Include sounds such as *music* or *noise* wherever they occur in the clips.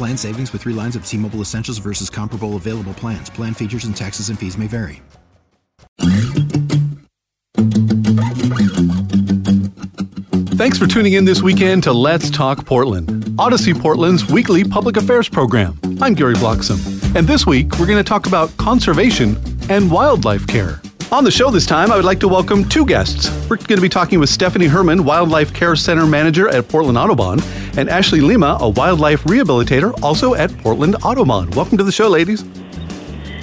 Plan savings with three lines of T Mobile Essentials versus comparable available plans. Plan features and taxes and fees may vary. Thanks for tuning in this weekend to Let's Talk Portland, Audacy Portland's weekly public affairs program. I'm Gary Bloxam, and this week we're going to talk about conservation and wildlife care. On the show this time, I would like to welcome two guests. We're going to be talking with Stephanie Herman, Wildlife Care Center Manager at Portland Audubon, and Ashley Lima, a wildlife rehabilitator also at Portland Audubon. Welcome to the show, ladies.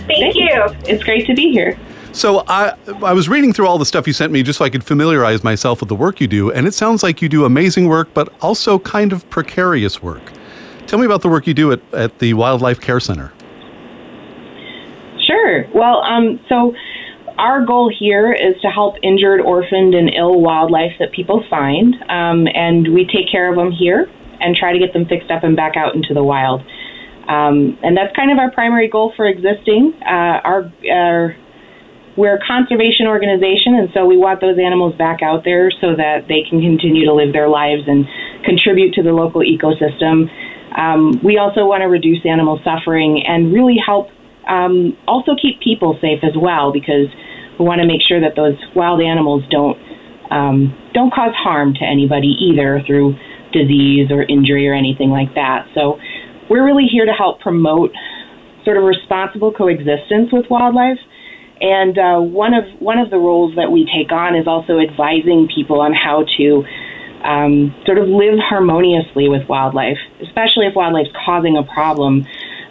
Thank you. It's great to be here. So I I was reading through all the stuff you sent me just so I could familiarize myself with the work you do, and it sounds like you do amazing work, but also kind of precarious work. Tell me about the work you do at, at the Wildlife Care Center. Sure. Well, um, so our goal here is to help injured, orphaned, and ill wildlife that people find, um, and we take care of them here and try to get them fixed up and back out into the wild. Um, and that's kind of our primary goal for existing. Uh, our, our we're a conservation organization, and so we want those animals back out there so that they can continue to live their lives and contribute to the local ecosystem. Um, we also want to reduce animal suffering and really help um, also keep people safe as well because we want to make sure that those wild animals don't um, don't cause harm to anybody either through disease or injury or anything like that. So we're really here to help promote sort of responsible coexistence with wildlife. And uh, one of one of the roles that we take on is also advising people on how to um, sort of live harmoniously with wildlife, especially if wildlife's causing a problem.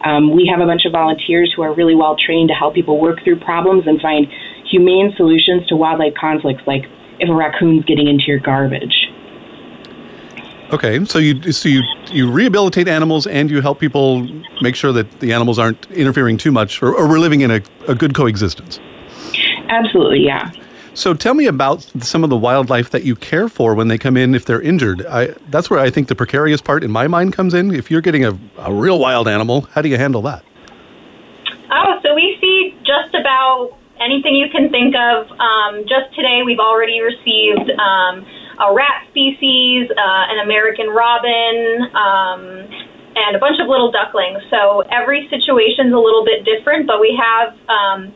Um, we have a bunch of volunteers who are really well trained to help people work through problems and find humane solutions to wildlife conflicts, like if a raccoon's getting into your garbage. Okay, so you so you you rehabilitate animals and you help people make sure that the animals aren't interfering too much, or, or we're living in a, a good coexistence. Absolutely, yeah. So tell me about some of the wildlife that you care for when they come in if they're injured. I, that's where I think the precarious part in my mind comes in. If you're getting a, a real wild animal, how do you handle that? Oh, so we see just about anything you can think of. Um, just today, we've already received um, a rat species, uh, an American robin, um, and a bunch of little ducklings. So every situation's a little bit different, but we have um,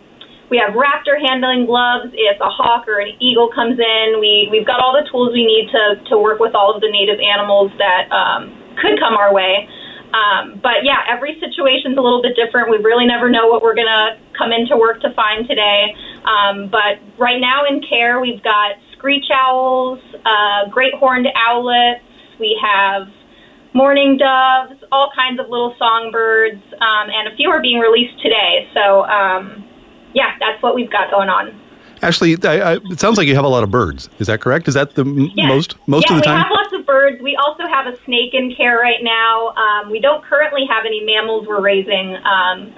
we have raptor handling gloves. If a hawk or an eagle comes in, we we've got all the tools we need to to work with all of the native animals that um, could come our way. Um, but yeah, every situation's a little bit different. We really never know what we're gonna come into work to find today. Um, but right now in care, we've got screech owls, uh, great horned owlets. We have mourning doves, all kinds of little songbirds, um, and a few are being released today. So um, yeah, that's what we've got going on. Ashley, I, I, it sounds like you have a lot of birds. Is that correct? Is that the m- Yes. most most yeah, of the time? Yeah, we have lots of birds. We also have a snake in care right now. Um, we don't currently have any mammals we're raising, um,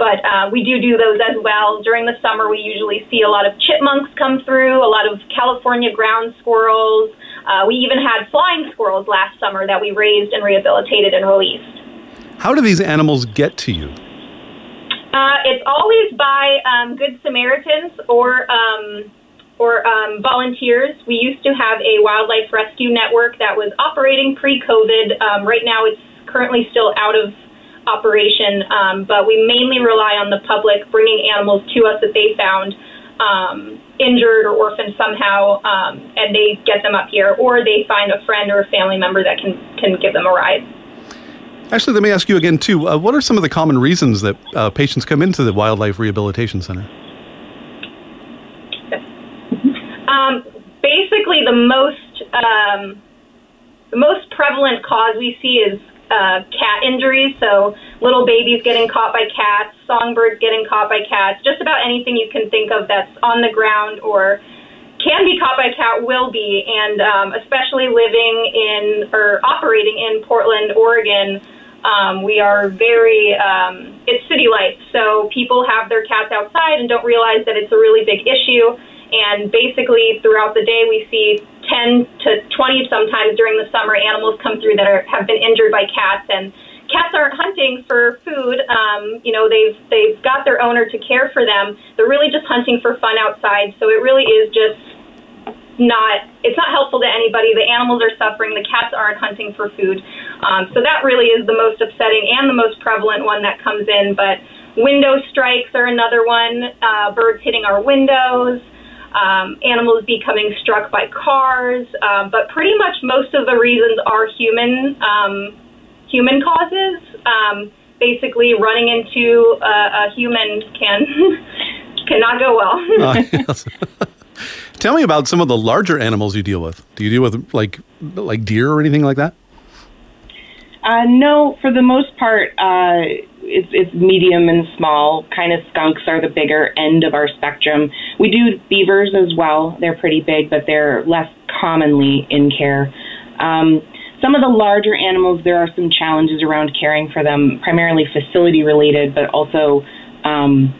but uh, we do do those as well. During the summer, we usually see a lot of chipmunks come through, a lot of California ground squirrels. Uh, we even had flying squirrels last summer that we raised and rehabilitated and released. How do these animals get to you? Uh, it's always by um, Good Samaritans or um, or um, volunteers. We used to have a wildlife rescue network that was operating pre-COVID. Um, right now, it's currently still out of operation, um, but we mainly rely on the public bringing animals to us that they found um, injured or orphaned somehow, um, and they get them up here, or they find a friend or a family member that can can give them a ride. Actually, let me ask you again too. Uh, what are some of the common reasons that uh, patients come into the Wildlife Rehabilitation Center? Um, basically, the most um, the most prevalent cause we see is uh, cat injuries. So little babies getting caught by cats, songbirds getting caught by cats, just about anything you can think of that's on the ground or can be caught by a cat will be. And um, especially living in or operating in Portland, Oregon, um, we are very, um, it's city life. So people have their cats outside and don't realize that it's a really big issue. And basically, throughout the day, we see 10 to 20 sometimes during the summer animals come through that are, have been injured by cats. And cats aren't hunting for food. Um, you know, they've they've got their owner to care for them. They're really just hunting for fun outside. So it really is just not it's not helpful to anybody. The animals are suffering. The cats aren't hunting for food. Um, so that really is the most upsetting and the most prevalent one that comes in. But window strikes are another one. Uh, birds hitting our windows um, animals becoming struck by cars, um, but pretty much most of the reasons are human um, human causes. Um, basically, running into a, a human can *laughs* cannot go well. uh, *laughs* yes. *laughs* Tell me about some of the larger animals you deal with. Do you deal with like like deer or anything like that? Uh, no, for the most part, uh, it's, it's medium and small. Kind of skunks are the bigger end of our spectrum. We do beavers as well. They're pretty big, but they're less commonly in care. Um, some of the larger animals, there are some challenges around caring for them, primarily facility related, but also um,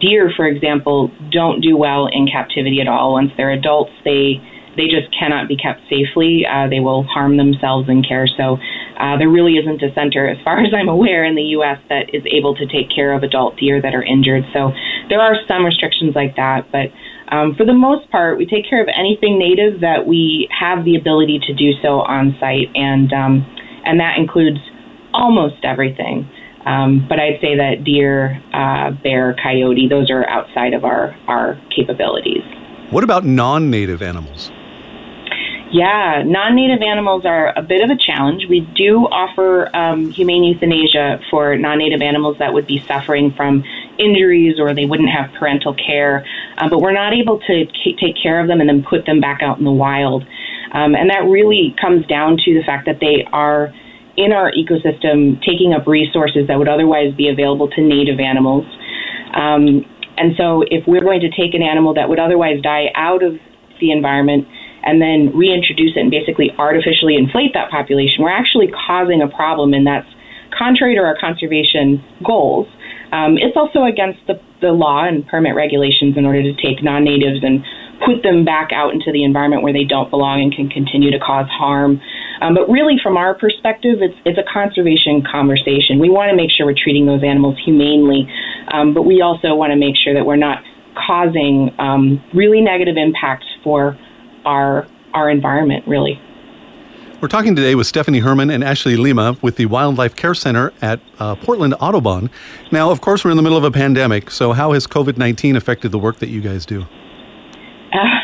deer, for example, don't do well in captivity at all. Once they're adults, they they just cannot be kept safely. Uh, they will harm themselves in care. So uh, there really isn't a center, as far *laughs* as I'm aware, in the U.S. that is able to take care of adult deer that are injured. So there are some restrictions like that, but um, for the most part, we take care of anything native that we have the ability to do so on site, and um, and that includes almost everything. Um, but I'd say that deer, uh, bear, coyote, those are outside of our, our capabilities. What about non native animals? Yeah, non native animals are a bit of a challenge. We do offer um, humane euthanasia for non native animals that would be suffering from injuries or they wouldn't have parental care, uh, but we're not able to c- take care of them and then put them back out in the wild. Um, and that really comes down to the fact that they are in our ecosystem taking up resources that would otherwise be available to native animals. Um, and so, if we're going to take an animal that would otherwise die out of the environment and then reintroduce it and basically artificially inflate that population, we're actually causing a problem, and that's contrary to our conservation goals. Um, it's also against the, the law and permit regulations in order to take non natives and put them back out into the environment where they don't belong and can continue to cause harm. Um, but really, from our perspective, it's, it's a conservation conversation. We want to make sure we're treating those animals humanely, um, but we also want to make sure that we're not causing um, really negative impacts for our our environment, really. We're talking today with Stephanie Herman and Ashley Lima with the Wildlife Care Center at uh, Portland Audubon. Now, of course, we're in the middle of a pandemic, so how has COVID 19 affected the work that you guys do? Uh,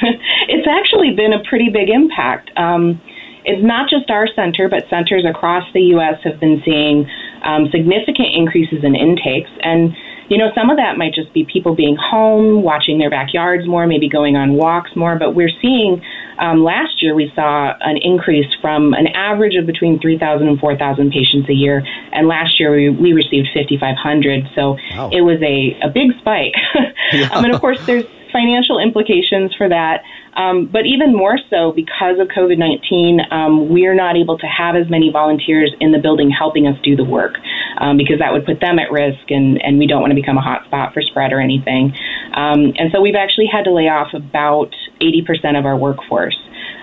*laughs* it's actually been a pretty big impact. Um, it's not just our center, but centers across the U.S. have been seeing um, significant increases in intakes. And you know, some of that might just be people being home, watching their backyards more, maybe going on walks more. But we're seeing um, last year we saw an increase from an average of between 3,000 and 4,000 patients a year, and last year we, we received 5,500. So wow. it was a, a big spike. *laughs* yeah. um, and of course, there's financial implications for that. Um, but even more so because of COVID 19, um, we're not able to have as many volunteers in the building helping us do the work um, because that would put them at risk and, and we don't want to become a hotspot for spread or anything. Um, and so we've actually had to lay off about 80% of our workforce.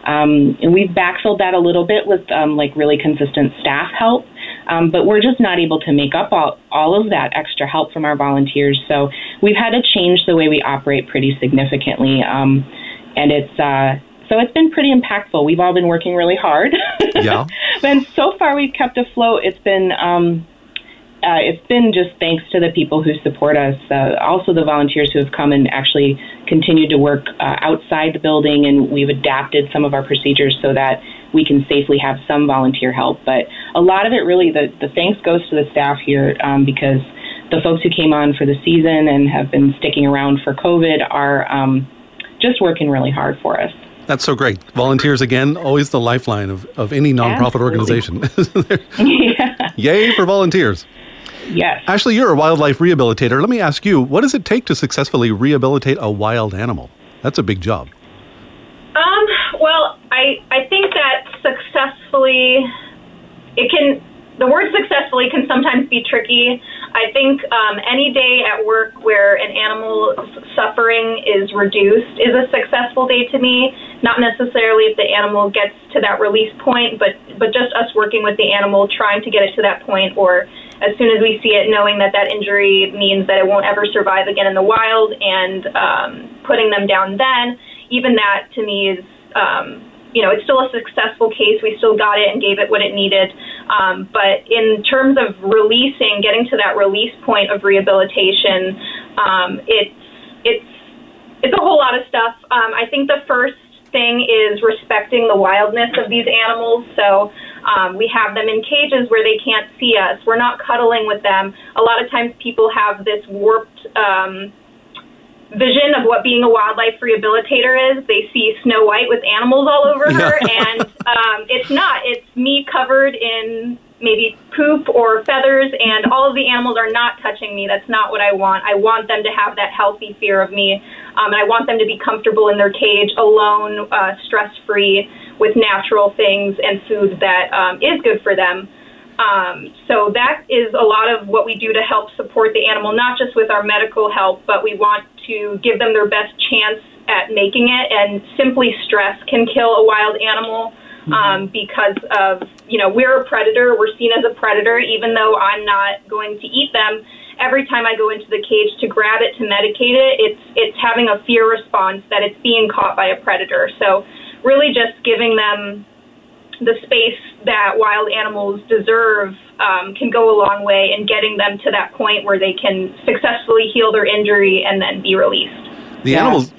Um, and we've backfilled that a little bit with um, like really consistent staff help. Um, but we're just not able to make up all, all of that extra help from our volunteers. So we've had to change the way we operate pretty significantly. Um, and it's uh, so it's been pretty impactful. We've all been working really hard. *laughs* Yeah. and so far we've kept afloat. It's been um, uh, it's been just thanks to the people who support us, uh, also the volunteers who have come and actually continued to work uh, outside the building, and we've adapted some of our procedures so that we can safely have some volunteer help. But a lot of it really, the, the thanks goes to the staff here um, because the folks who came on for the season and have been sticking around for COVID are um, just working really hard for us. That's so great. Volunteers, again, always the lifeline of, of any nonprofit organization. *laughs* yeah. Yay for volunteers. Yes. Ashley, you're a wildlife rehabilitator. Let me ask you, what does it take to successfully rehabilitate a wild animal? That's a big job. Um, well, I, I think that successfully, it can, the word successfully can sometimes be tricky. I think um, any day at work where an animal's suffering is reduced is a successful day to me. Not necessarily if the animal gets to that release point, but but just us working with the animal, trying to get it to that point, or as soon as we see it, knowing that that injury means that it won't ever survive again in the wild, and um, putting them down then. Even that to me is um, you know, it's still a successful case. We still got it and gave it what it needed. Um, but in terms of releasing, getting to that release point of rehabilitation, um, it's it's it's a whole lot of stuff. Um, I think the first thing is respecting the wildness of these animals. So um, we have them in cages where they can't see us. We're not cuddling with them. A lot of times people have this warped um, vision of what being a wildlife rehabilitator is. They see Snow White with animals all over her, and um, it's not. It's me covered in maybe poop or feathers, and all of the animals are not touching me. That's not what I want. I want them to have that healthy fear of me, um, and I want them to be comfortable in their cage, alone, uh, stress free, with natural things and food that um, is good for them. Um, so that is a lot of what we do to help support the animal, not just with our medical help, but we want to give them their best chance at making it. And simply stress can kill a wild animal mm-hmm. um, because of, you know, we're a predator. We're seen as a predator, even though I'm not going to eat them. Every time I go into the cage to grab it to medicate it, it's it's having a fear response that it's being caught by a predator. So really, just giving them the space that wild animals deserve um, can go a long way in getting them to that point where they can successfully heal their injury and then be released. The yeah. animals,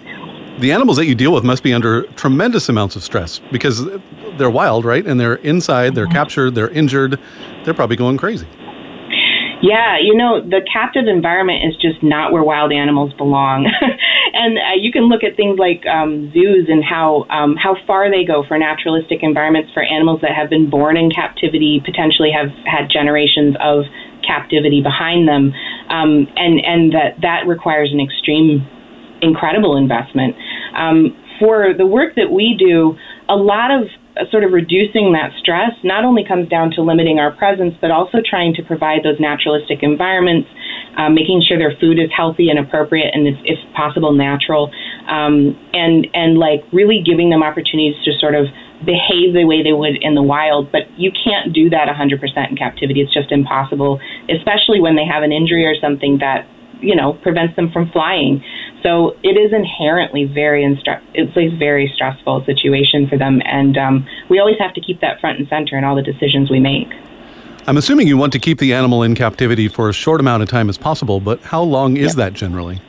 the animals that you deal with must be under tremendous amounts of stress because they're wild, right? And they're inside, they're mm-hmm. captured, they're injured, they're probably going crazy. Yeah, you know, the captive environment is just not where wild animals belong. *laughs* and uh, you can look at things like um, zoos and how um, how far they go for naturalistic environments for animals that have been born in captivity, potentially have had generations of captivity behind them, um, and and that that requires an extreme, incredible investment. Um, for the work that we do, a lot of sort of reducing that stress not only comes down to limiting our presence, but also trying to provide those naturalistic environments, um, making sure their food is healthy and appropriate, and if, if possible, natural, um, and and like really giving them opportunities to sort of behave the way they would in the wild. But you can't do that 100% in captivity; it's just impossible, especially when they have an injury or something that you know prevents them from flying. So it is inherently very instru- it's a very stressful situation for them, and um, we always have to keep that front and center in all the decisions we make. I'm assuming you want to keep the animal in captivity for as short amount of time as possible, but how long is that generally?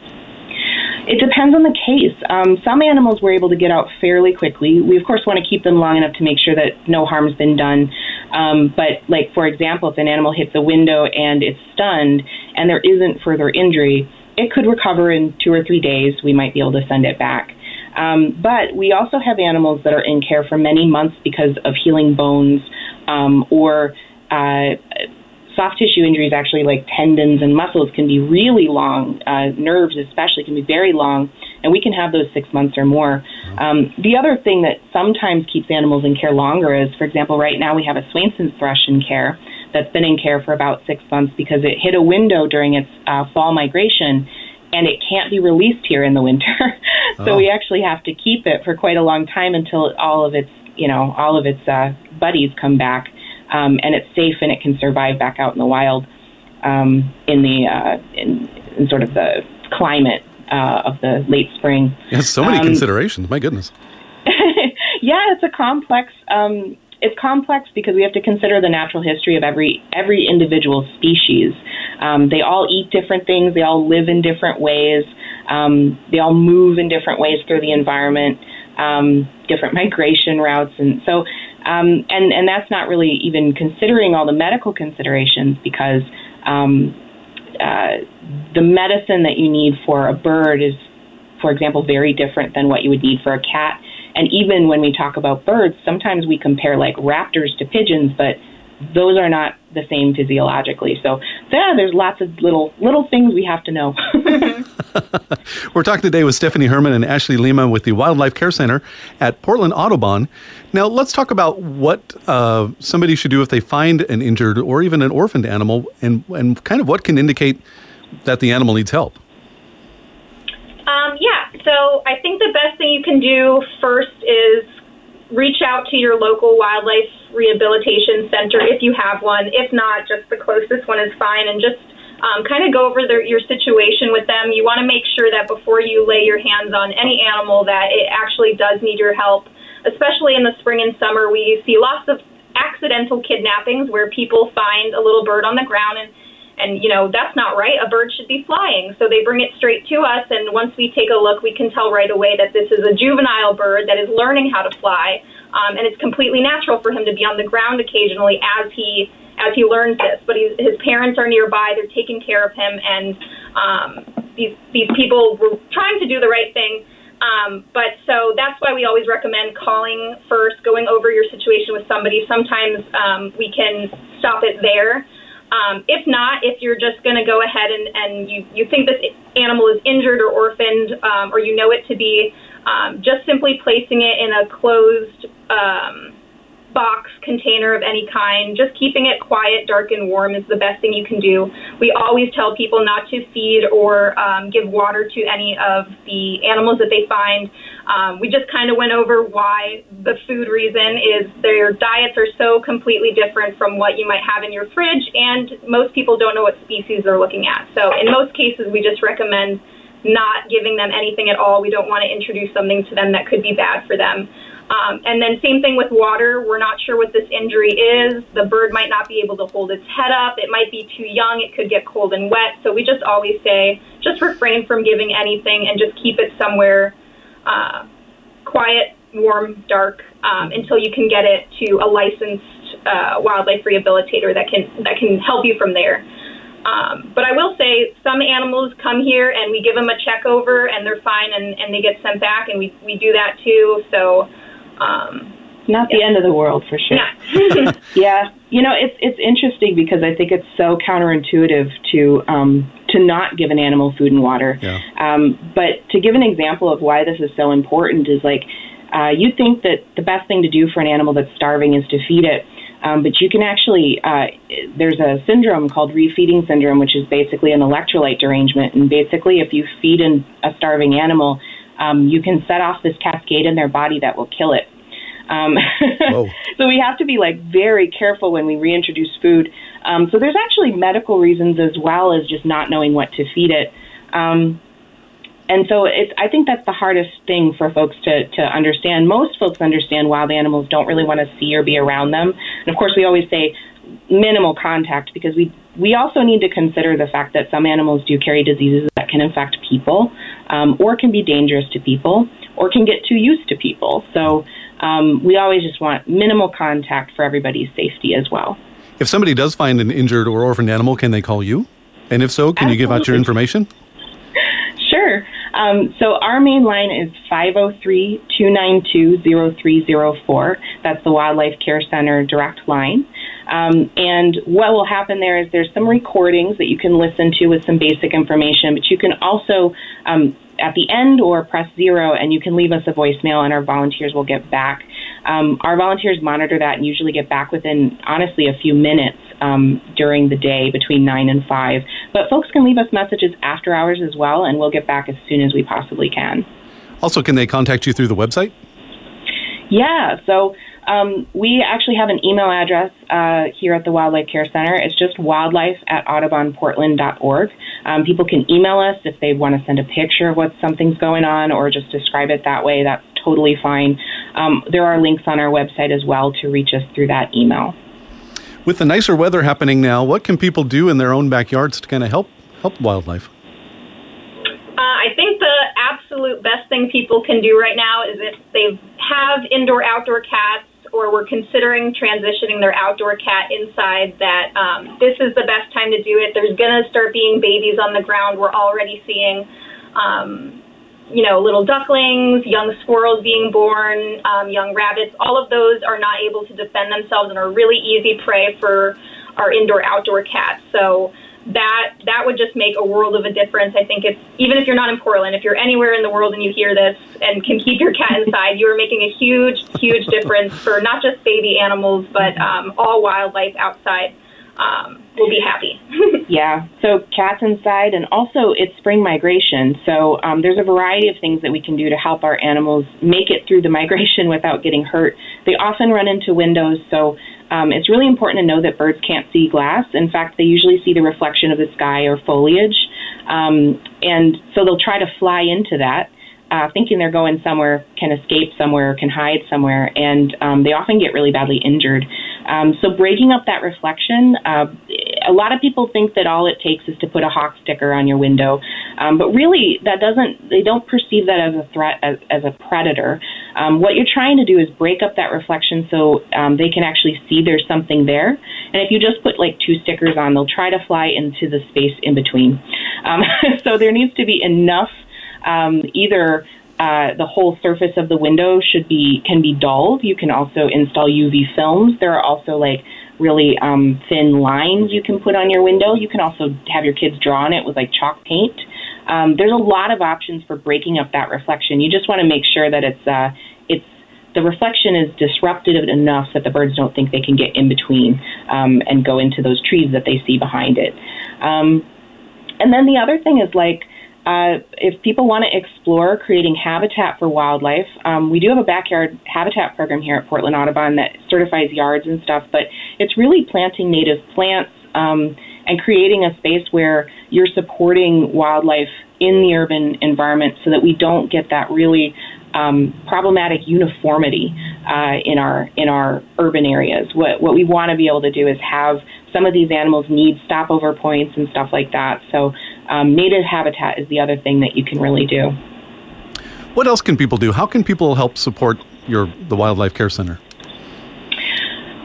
It depends on the case. Um, some animals we're able to get out fairly quickly. We, of course, want to keep them long enough to make sure that no harm's been done. Um, but, like, for example, if an animal hits a window and it's stunned and there isn't further injury, it could recover in two or three days. We might be able to send it back. Um, but we also have animals that are in care for many months because of healing bones um, or uh, soft tissue injuries, actually, like tendons and muscles, can be really long. Uh, nerves, especially, can be very long, and we can have those six months or more. Um, the other thing that sometimes keeps animals in care longer is, for example, right now we have a Swainson's thrush in care that's been in care for about six months because it hit a window during its uh, fall migration and it can't be released here in the winter. *laughs* so oh. we actually have to keep it for quite a long time until all of its, you know, all of its uh, buddies come back, um, and it's safe and it can survive back out in the wild um, in the uh, in, in sort of the climate uh, of the late spring. It has so many um, considerations. My goodness. *laughs* yeah, it's a complex um, it's complex because we have to consider the natural history of every every individual species. Um, they all eat different things. They all live in different ways. Um, they all move in different ways through the environment, um, different migration routes, and so um, and and that's not really even considering all the medical considerations because um, uh, the medicine that you need for a bird is, for example, very different than what you would need for a cat. And even when we talk about birds, sometimes we compare like raptors to pigeons, but those are not the same physiologically. So, yeah, there's lots of little little things we have to know. *laughs* We're talking today with Stephanie Herman and Ashley Lima with the Wildlife Care Center at Portland Audubon. Now, let's talk about what uh, somebody should do if they find an injured or even an orphaned animal, and and kind of what can indicate that the animal needs help. Um, yeah, so I think the best thing you can do first is reach out to your local wildlife rehabilitation center if you have one. If not, just the closest one is fine, and just um, kind of go over their, your situation with them. You want to make sure that before you lay your hands on any animal, that it actually does need your help. Especially in the spring and summer, we see lots of accidental kidnappings where people find a little bird on the ground and and you know that's not right. A bird should be flying. So they bring it straight to us. And once we take a look we can tell right away that this is a juvenile bird that is learning how to fly. Um, and it's completely natural for him to be on the ground occasionally as he as he learns this. But his parents are nearby. They're taking care of him. And um, these these people were trying to do the right thing. Um, but so that's why we always recommend calling first, going over your situation with somebody. Sometimes um, we can stop it there. Um, if not, if you're just going to go ahead and, and you, you think this animal is injured or orphaned, um, or you know it to be, um, just simply placing it in a closed um, box container of any kind. Just keeping it quiet, dark, and warm is the best thing you can do. We always tell people not to feed or um, give water to any of the animals that they find. Um, we just kind of went over why the food reason is their diets are so completely different from what you might have in your fridge, and most people don't know what species they're looking at. So, in most cases, we just recommend not giving them anything at all. We don't want to introduce something to them that could be bad for them. Um, and then same thing with water. We're not sure what this injury is. The bird might not be able to hold its head up. It might be too young. It could get cold and wet. So we just always say just refrain from giving anything and just keep it somewhere uh, quiet, warm, dark um, until you can get it to a licensed uh, wildlife rehabilitator that can that can help you from there. Um, but I will say some animals come here and we give them a check over and they're fine and, and they get sent back and we, we do that too. So um, not the yeah. end of the world for sure. yeah, *laughs* you know it's it's interesting because I think it's so counterintuitive to um, to not give an animal food and water. Yeah. Um, but to give an example of why this is so important is like uh, you think that the best thing to do for an animal that's starving is to feed it. Um, but you can actually, uh, there's a syndrome called refeeding syndrome, which is basically an electrolyte derangement. And basically, if you feed in a starving animal, um, you can set off this cascade in their body that will kill it. Um, *laughs* so we have to be like very careful when we reintroduce food. Um, so there's actually medical reasons as well as just not knowing what to feed it. Um, and so it's, I think that's the hardest thing for folks to, to understand. Most folks understand wild animals don't really want to see or be around them. And of course, we always say minimal contact because we we also need to consider the fact that some animals do carry diseases that can infect people, um, or can be dangerous to people, or can get too used to people. So um, we always just want minimal contact for everybody's safety as well. If somebody does find an injured or orphaned animal, can they call you? And if so, can Absolutely. you give out your information? *laughs* Sure. Um, so our main line is 503-292-0304. That's the Wildlife Care Center direct line. Um, and what will happen there is there's some recordings that you can listen to with some basic information, but you can also um, at the end or press zero and you can leave us a voicemail and our volunteers will get back. Um, our volunteers monitor that and usually get back within, honestly, a few minutes um, during the day between 9 and 5. But folks can leave us messages after hours as well, and we'll get back as soon as we possibly can. Also, can they contact you through the website? Yeah, so um, we actually have an email address uh, here at the Wildlife Care Center. It's just wildlife at audubonportland.org. Um, people can email us if they want to send a picture of what something's going on or just describe it that way. That's totally fine. Um, there are links on our website as well to reach us through that email. With the nicer weather happening now, what can people do in their own backyards to kind of help help wildlife? Uh, I think the absolute best thing people can do right now is if they have indoor outdoor cats or we're considering transitioning their outdoor cat inside, that um, this is the best time to do it. There's going to start being babies on the ground. We're already seeing, um, you know, little ducklings, young squirrels being born, um, young rabbits. All of those are not able to defend themselves and are really easy prey for our indoor outdoor cats. So that that would just make a world of a difference. I think it's even if you're not in Portland, if you're anywhere in the world and you hear this and can keep your cat inside, you are making a huge, huge difference for not just baby animals but um, all wildlife outside. Um, will be happy. *laughs* yeah, so cats inside, and also it's spring migration. So um, there's a variety of things that we can do to help our animals make it through the *laughs* migration without getting hurt. They often run into windows, so um, it's really important to know that birds can't see glass. In fact, they usually see the reflection of the sky or foliage. Um, and so they'll try to fly into that, uh, thinking they're going somewhere, can escape somewhere, can hide somewhere, and um, they often get really badly injured. Um, so breaking up that reflection, uh, a lot of people think that all it takes is to put a hawk sticker on your window, um, but really that doesn't. They don't perceive that as a threat, as, as a predator. Um, what you're trying to do is break up that reflection so um, they can actually see there's something there. And if you just put like two stickers on, they'll try to fly into the space in between. Um, *laughs* so there needs to be enough um, either uh, the whole surface of the window should be can be dulled. You can also install UV films. There are also like really um, thin lines you can put on your window. You can also have your kids draw on it with like chalk paint. Um, there's a lot of options for breaking up that reflection. You just want to make sure that it's uh, it's the reflection is disrupted enough that the birds don't think they can get in between um, and go into those trees that they see behind it. Um, and then the other thing is like uh, if people want to explore creating habitat for wildlife, um, we do have a backyard habitat program here at Portland Audubon that certifies yards and stuff, but it's really planting native plants um, and creating a space where you're supporting wildlife in the urban environment so that we don't get that really um, problematic uniformity uh, in our in our urban areas. What what we want to be able to do is have some of these animals need stopover points and stuff like that. So um, native habitat is the other thing that you can really do. What else can people do? How can people help support your the Wildlife Care Center?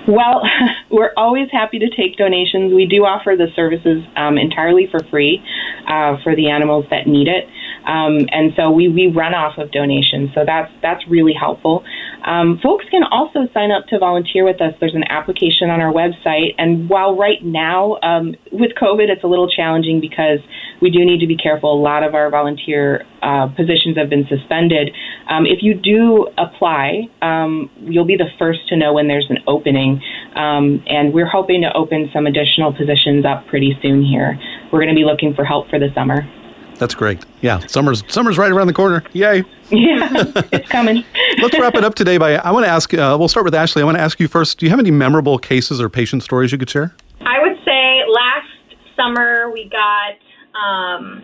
Well, *laughs* we're always happy to take donations. We do offer the services um, entirely for free uh, for the animals that need it. Um, and so we, we run off of donations. So that's that's really helpful. Um, folks can also sign up to volunteer with us. There's an application on our website. And while right now um, with COVID it's a little challenging because we do need to be careful. A lot of our volunteer uh, positions have been suspended. Um, if you do apply, um, you'll be the first to know when there's an opening. Um, and we're hoping to open some additional positions up pretty soon here. We're going to be looking for help for the summer. That's great. Yeah, summer's summer's right around the corner. Yay! *laughs* Yeah, it's coming. *laughs* Let's wrap it up today by I want to ask. Uh, we'll start with Ashley. I want to ask you first. Do you have any memorable cases or patient stories you could share? I would say last summer we got um,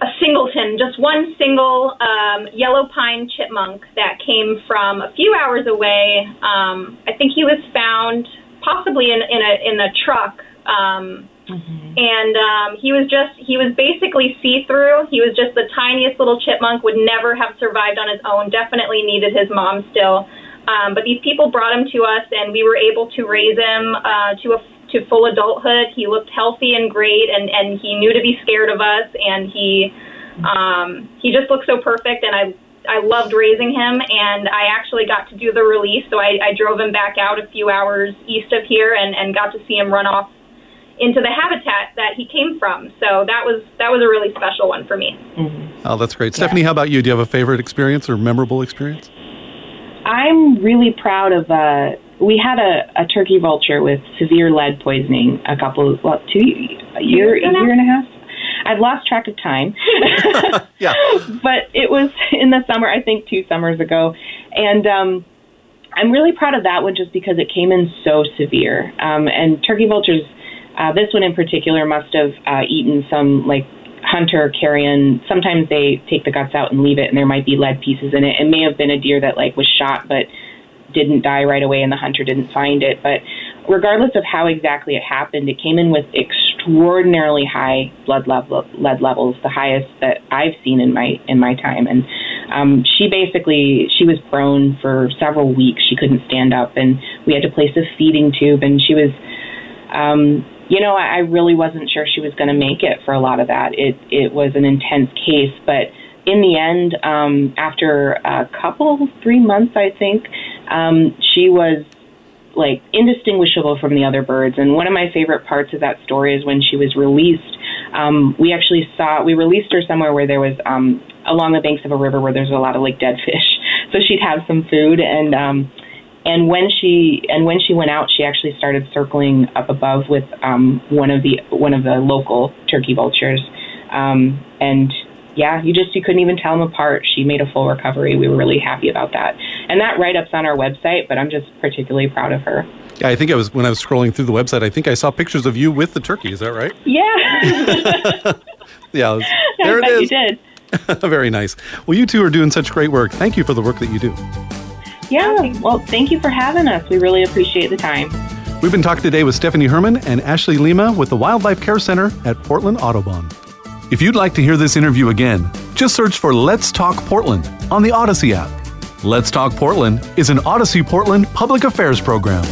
a singleton, just one single um, yellow pine chipmunk that came from a few hours away. Um, I think he was found possibly in, in a in a truck. Um, Mm-hmm. And um, he was just, he was basically see through. He was just the tiniest little chipmunk, would never have survived on his own, definitely needed his mom still. Um, but these people brought him to us, and we were able to raise him uh, to a to full adulthood. He looked healthy and great, and and he knew to be scared of us, and he um, he just looked so perfect, and I I loved raising him, and I actually got to do the release. So I, I drove him back out a few hours east of here, and and got to see him run off into the habitat that he came from. So that was that was a really special one for me. Mm-hmm. Oh, that's great, Stephanie. How about you? Do you have a favorite experience or memorable experience? I'm really proud of. Uh, we had a, a turkey vulture with severe lead poisoning a couple, well, two a year, a year and a half. I've lost track of time. *laughs* *laughs* yeah. But it was in the summer, I think two summers ago, and um, I'm really proud of that one just because it came in so severe. Um, and turkey vultures uh, this one in particular must have uh, eaten some like hunter carrion. Sometimes they take the guts out and leave it, and there might be lead pieces in it. It may have been a deer that like was shot, but didn't die right away, and the hunter didn't find it. But regardless of how exactly it happened, it came in with extraordinarily high blood level, lead levels, the highest that I've seen in my in my time. And um, she basically she was prone for several weeks. She couldn't stand up, and we had to place a feeding tube, and she was. Um, you know, I, I really wasn't sure she was going to make it for a lot of that. It it was an intense case, but in the end, um, after a couple, three months, I think, um, she was like indistinguishable from the other birds. And one of my favorite parts of that story is when she was released. Um, we actually saw we released her somewhere where there was um, along the banks of a river where there's a lot of like dead fish. *laughs* So she'd have some food and. Um, and when she and when she went out, she actually started circling up above with um, one of the one of the local turkey vultures, um, and yeah, you just you couldn't even tell them apart. She made a full recovery. We were really happy about that. And that write up's on our website, but I'm just particularly proud of her. Yeah, I think I was when I was scrolling through the website. I think I saw pictures of you with the turkey. Is that right? Yeah. *laughs* yeah. *laughs* There it is. You did. *laughs* Very nice. Well, you two are doing such great work. Thank you for the work that you do. Yeah. Well, thank you for having us. We really appreciate the time. We've been talking today with Stephanie Herman and Ashley Lima with the Wildlife Care Center at Portland Audubon. If you'd like to hear this interview again, just search for Let's Talk Portland on the Audacy app. Let's Talk Portland is an Audacy Portland public affairs program.